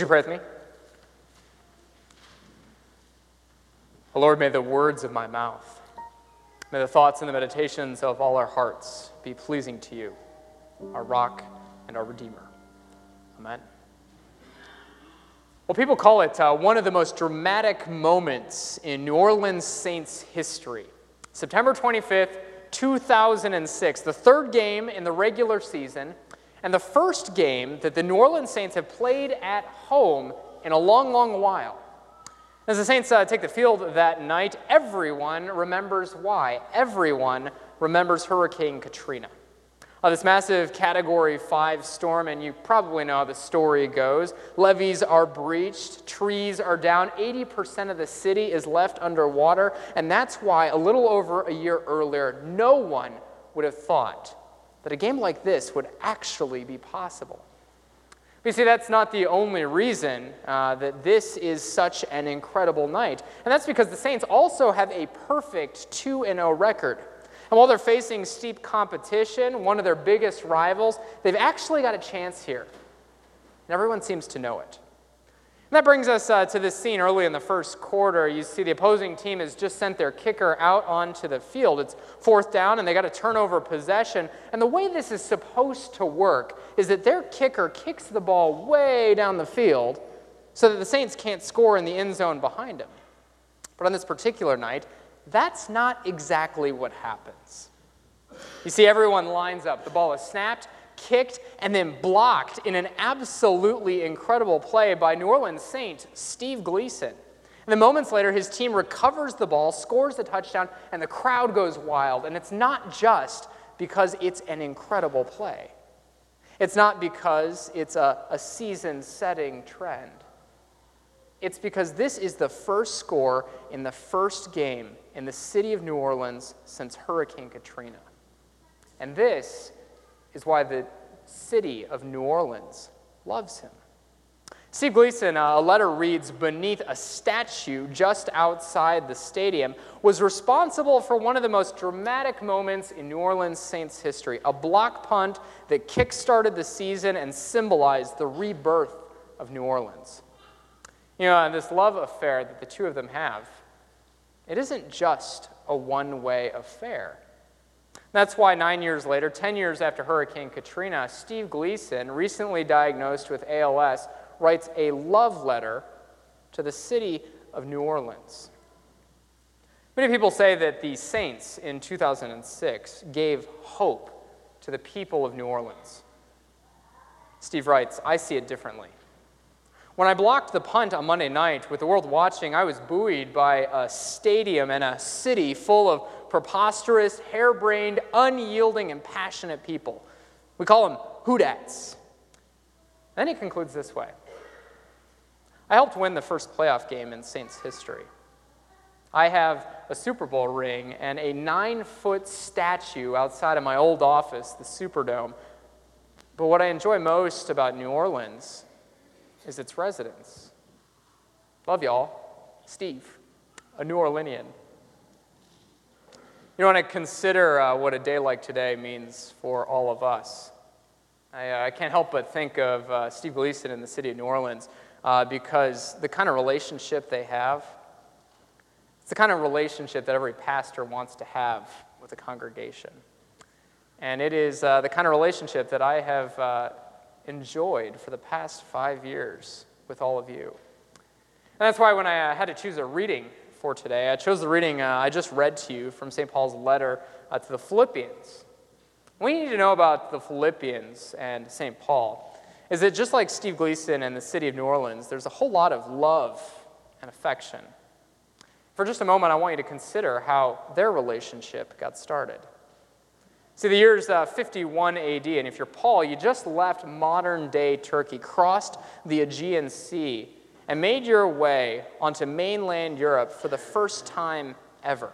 Would you pray with me? Lord, may the words of my mouth, may the thoughts and the meditations of all our hearts be pleasing to you, our rock and our redeemer. Amen. Well, people call it uh, one of the most dramatic moments in New Orleans Saints history. September 25th, 2006, the third game in the regular season, and the first game that the New Orleans Saints have played at home in a long, long while. As the Saints uh, take the field that night, everyone remembers why. Everyone remembers Hurricane Katrina. Uh, this massive Category 5 storm, and you probably know how the story goes. Levees are breached, trees are down, 80% of the city is left underwater, and that's why a little over a year earlier, no one would have thought that a game like this would actually be possible. But you see, that's not the only reason uh, that this is such an incredible night. And that's because the Saints also have a perfect 2 0 record. And while they're facing steep competition, one of their biggest rivals, they've actually got a chance here. And everyone seems to know it. And that brings us uh, to this scene early in the first quarter. You see the opposing team has just sent their kicker out onto the field. It's fourth down, and they got a turnover possession. And the way this is supposed to work is that their kicker kicks the ball way down the field so that the Saints can't score in the end zone behind him. But on this particular night, that's not exactly what happens. You see, everyone lines up. The ball is snapped, kicked, and then blocked in an absolutely incredible play by New Orleans Saint Steve Gleason. And then moments later, his team recovers the ball, scores the touchdown, and the crowd goes wild. And it's not just because it's an incredible play. It's not because it's a, a season setting trend. It's because this is the first score in the first game in the city of New Orleans since Hurricane Katrina. And this is why the city of New Orleans loves him. Steve Gleason, uh, a letter reads Beneath a statue just outside the stadium, was responsible for one of the most dramatic moments in New Orleans Saints history a block punt that kick started the season and symbolized the rebirth of New Orleans. You know, and this love affair that the two of them have, it isn't just a one way affair. That's why nine years later, 10 years after Hurricane Katrina, Steve Gleason, recently diagnosed with ALS, writes a love letter to the city of New Orleans. Many people say that the Saints in 2006 gave hope to the people of New Orleans. Steve writes, I see it differently. When I blocked the punt on Monday night with the world watching, I was buoyed by a stadium and a city full of preposterous, harebrained, unyielding, and passionate people. We call them Who Dats. Then he concludes this way I helped win the first playoff game in Saints history. I have a Super Bowl ring and a nine foot statue outside of my old office, the Superdome. But what I enjoy most about New Orleans is its residents. Love y'all. Steve, a New Orleanian. You want to consider uh, what a day like today means for all of us. I, uh, I can't help but think of uh, Steve Gleason in the city of New Orleans uh, because the kind of relationship they have, it's the kind of relationship that every pastor wants to have with a congregation. And it is uh, the kind of relationship that I have uh, enjoyed for the past five years with all of you. And that's why when I had to choose a reading for today, I chose the reading uh, I just read to you from St. Paul's letter uh, to the Philippians. What you need to know about the Philippians and St. Paul is that just like Steve Gleason and the city of New Orleans, there's a whole lot of love and affection. For just a moment, I want you to consider how their relationship got started. See, the year is uh, 51 AD, and if you're Paul, you just left modern day Turkey, crossed the Aegean Sea, and made your way onto mainland Europe for the first time ever.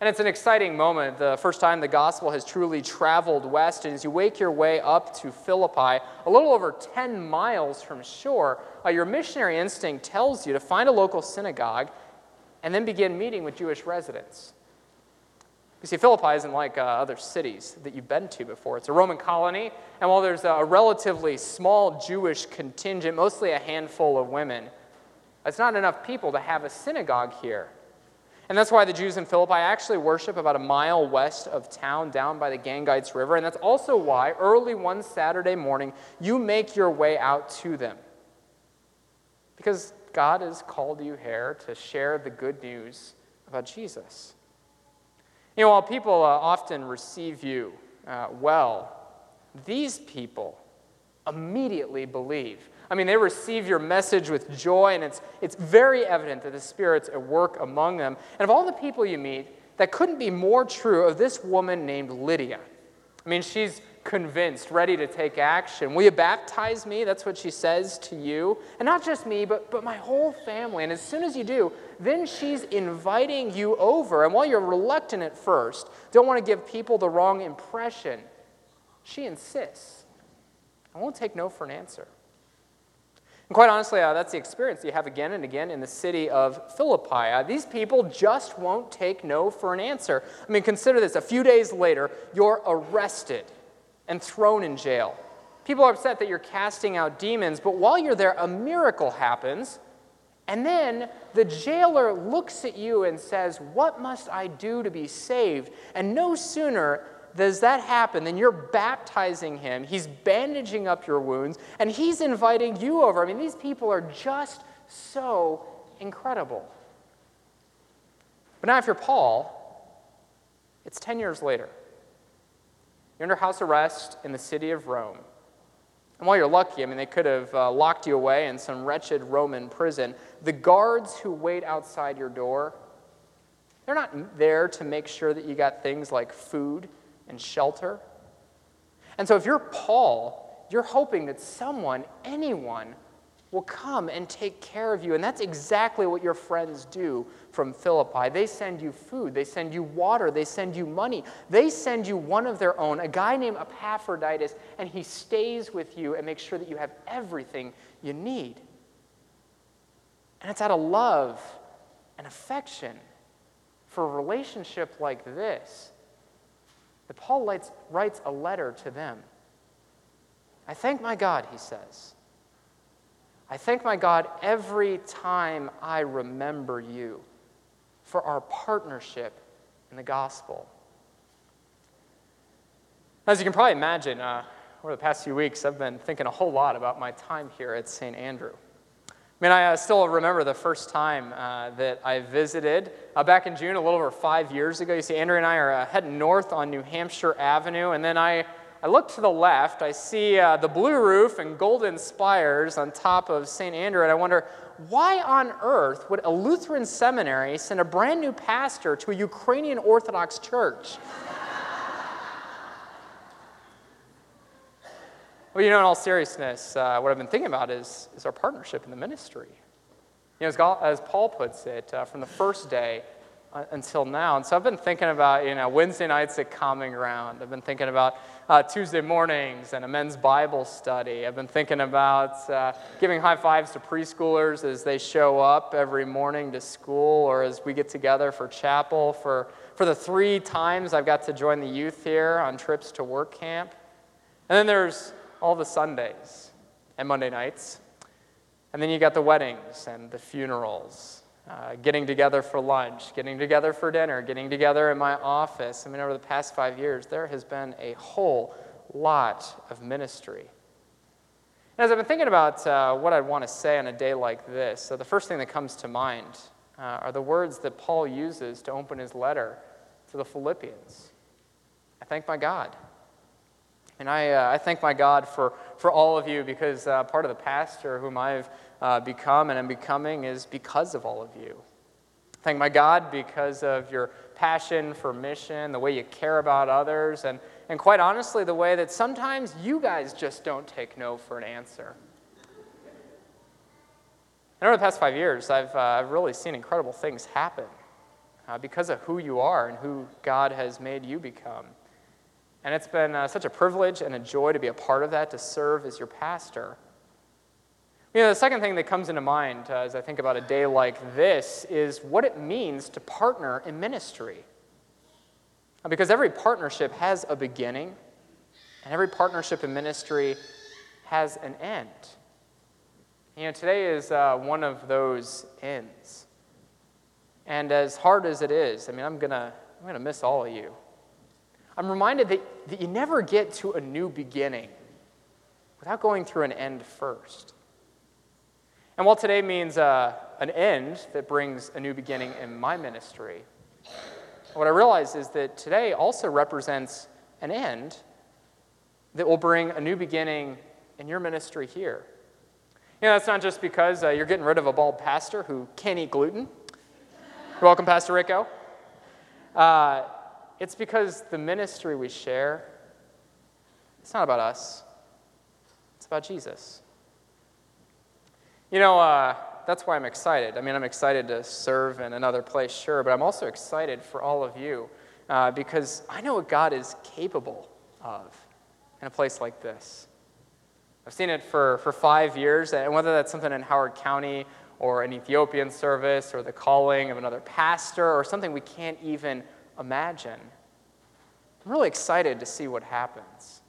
And it's an exciting moment, the first time the gospel has truly traveled west. And as you wake your way up to Philippi, a little over 10 miles from shore, uh, your missionary instinct tells you to find a local synagogue and then begin meeting with Jewish residents. You see, Philippi isn't like uh, other cities that you've been to before. It's a Roman colony, and while there's a relatively small Jewish contingent, mostly a handful of women, it's not enough people to have a synagogue here. And that's why the Jews in Philippi actually worship about a mile west of town, down by the Gangites River. And that's also why, early one Saturday morning, you make your way out to them. Because God has called you here to share the good news about Jesus. You know, while people uh, often receive you uh, well, these people immediately believe. I mean, they receive your message with joy, and it's, it's very evident that the Spirit's at work among them. And of all the people you meet, that couldn't be more true of this woman named Lydia. I mean, she's convinced, ready to take action. Will you baptize me? That's what she says to you. And not just me, but, but my whole family. And as soon as you do, then she's inviting you over. And while you're reluctant at first, don't want to give people the wrong impression, she insists. I won't take no for an answer. And quite honestly, uh, that's the experience you have again and again in the city of Philippi. Uh, these people just won't take no for an answer. I mean, consider this a few days later, you're arrested and thrown in jail. People are upset that you're casting out demons, but while you're there, a miracle happens. And then the jailer looks at you and says, What must I do to be saved? And no sooner does that happen then you're baptizing him, he's bandaging up your wounds, and he's inviting you over. I mean, these people are just so incredible. But now, if you're Paul, it's 10 years later. You're under house arrest in the city of Rome. And while you're lucky, I mean, they could have uh, locked you away in some wretched Roman prison. The guards who wait outside your door, they're not there to make sure that you got things like food and shelter. And so if you're Paul, you're hoping that someone, anyone, will come and take care of you. And that's exactly what your friends do from Philippi. They send you food, they send you water, they send you money, they send you one of their own, a guy named Epaphroditus, and he stays with you and makes sure that you have everything you need. And it's out of love and affection for a relationship like this that Paul writes a letter to them. I thank my God, he says I thank my God every time I remember you for our partnership in the gospel. As you can probably imagine, uh, over the past few weeks, I've been thinking a whole lot about my time here at St. Andrew. I mean, I uh, still remember the first time uh, that I visited uh, back in June, a little over five years ago. You see, Andrew and I are uh, heading north on New Hampshire Avenue, and then I I look to the left, I see uh, the blue roof and golden spires on top of St. Andrew, and I wonder why on earth would a Lutheran seminary send a brand new pastor to a Ukrainian Orthodox church? Well, you know, in all seriousness, uh, what I've been thinking about is, is our partnership in the ministry. You know, as, God, as Paul puts it, uh, from the first day uh, until now. And so I've been thinking about, you know, Wednesday nights at Common Ground. I've been thinking about uh, Tuesday mornings and a men's Bible study. I've been thinking about uh, giving high fives to preschoolers as they show up every morning to school or as we get together for chapel. For, for the three times I've got to join the youth here on trips to work camp. And then there's all the Sundays and Monday nights. And then you got the weddings and the funerals uh, getting together for lunch, getting together for dinner, getting together in my office. I mean, over the past five years, there has been a whole lot of ministry. And as I've been thinking about uh, what I'd want to say on a day like this, so the first thing that comes to mind uh, are the words that Paul uses to open his letter to the Philippians. I thank my God. And I, uh, I thank my God for, for all of you because uh, part of the pastor whom I've uh, become and am becoming is because of all of you. Thank my God because of your passion for mission, the way you care about others, and, and quite honestly, the way that sometimes you guys just don't take no for an answer. And over the past five years, I've, uh, I've really seen incredible things happen uh, because of who you are and who God has made you become. And it's been uh, such a privilege and a joy to be a part of that, to serve as your pastor. You know, the second thing that comes into mind uh, as I think about a day like this is what it means to partner in ministry. Because every partnership has a beginning, and every partnership in ministry has an end. You know, today is uh, one of those ends. And as hard as it is, I mean, I'm going to I'm going to miss all of you. I'm reminded that, that you never get to a new beginning without going through an end first. And while today means uh, an end that brings a new beginning in my ministry, what I realize is that today also represents an end that will bring a new beginning in your ministry here. You know, that's not just because uh, you're getting rid of a bald pastor who can't eat gluten. Welcome, Pastor Rico. Uh, it's because the ministry we share, it's not about us, it's about Jesus. You know, uh, that's why I'm excited. I mean, I'm excited to serve in another place, sure, but I'm also excited for all of you uh, because I know what God is capable of in a place like this. I've seen it for, for five years, and whether that's something in Howard County or an Ethiopian service or the calling of another pastor or something we can't even imagine, I'm really excited to see what happens.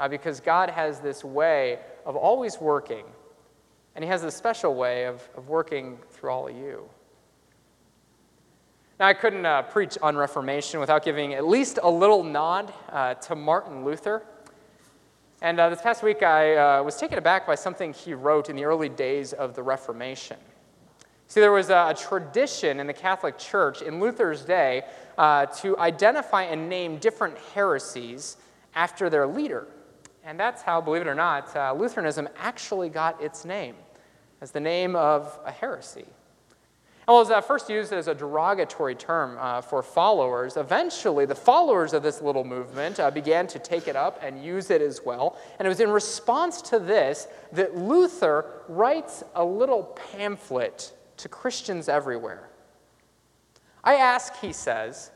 Uh, because God has this way of always working and he has a special way of, of working through all of you. Now, I couldn't uh, preach on Reformation without giving at least a little nod uh, to Martin Luther. And uh, this past week, I uh, was taken aback by something he wrote in the early days of the Reformation. See, there was a, tradition in the Catholic Church in Luther's day uh, to identify and name different heresies after their leader. And that's how, believe it or not, uh, Lutheranism actually got its name as the name of a heresy. And was uh, first used as a derogatory term uh, for followers, eventually the followers of this little movement uh, began to take it up and use it as well. And it was in response to this that Luther writes a little pamphlet to Christians everywhere. I ask, he says,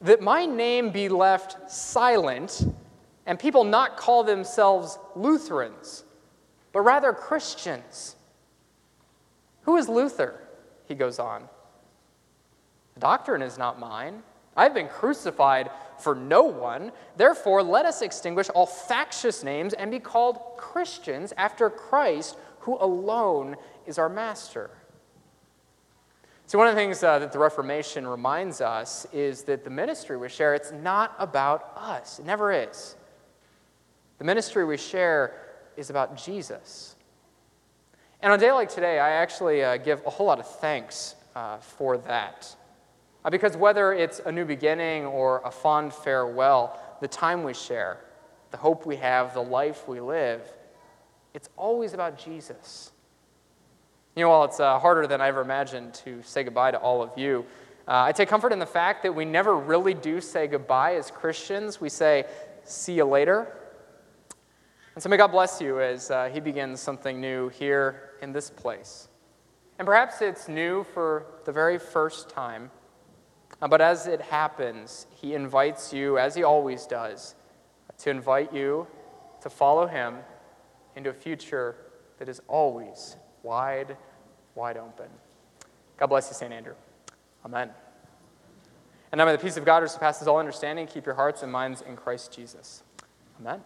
that my name be left silent and people not call themselves Lutherans, but rather Christians. Who is Luther? He goes on. The doctrine is not mine. I've been crucified for no one. Therefore, let us extinguish all factious names and be called Christians after Christ, who alone is our master. See, one of the things uh, that the Reformation reminds us is that the ministry we share, it's not about us. It never is. The ministry we share is about Jesus. And on a day like today, I actually uh, give a whole lot of thanks uh, for that. Uh, because whether it's a new beginning or a fond farewell, the time we share, the hope we have, the life we live, it's always about Jesus. You know, while it's uh, harder than I ever imagined to say goodbye to all of you, uh, I take comfort in the fact that we never really do say goodbye as Christians. We say, see you later. And so may God bless you as uh, He begins something new here in this place. And perhaps it's new for the very first time, uh, but as it happens, He invites you, as He always does, to invite you to follow Him into a future that is always wide, wide open. God bless you, St. Andrew. Amen. And now may the peace of God, which surpasses all understanding, keep your hearts and minds in Christ Jesus. Amen.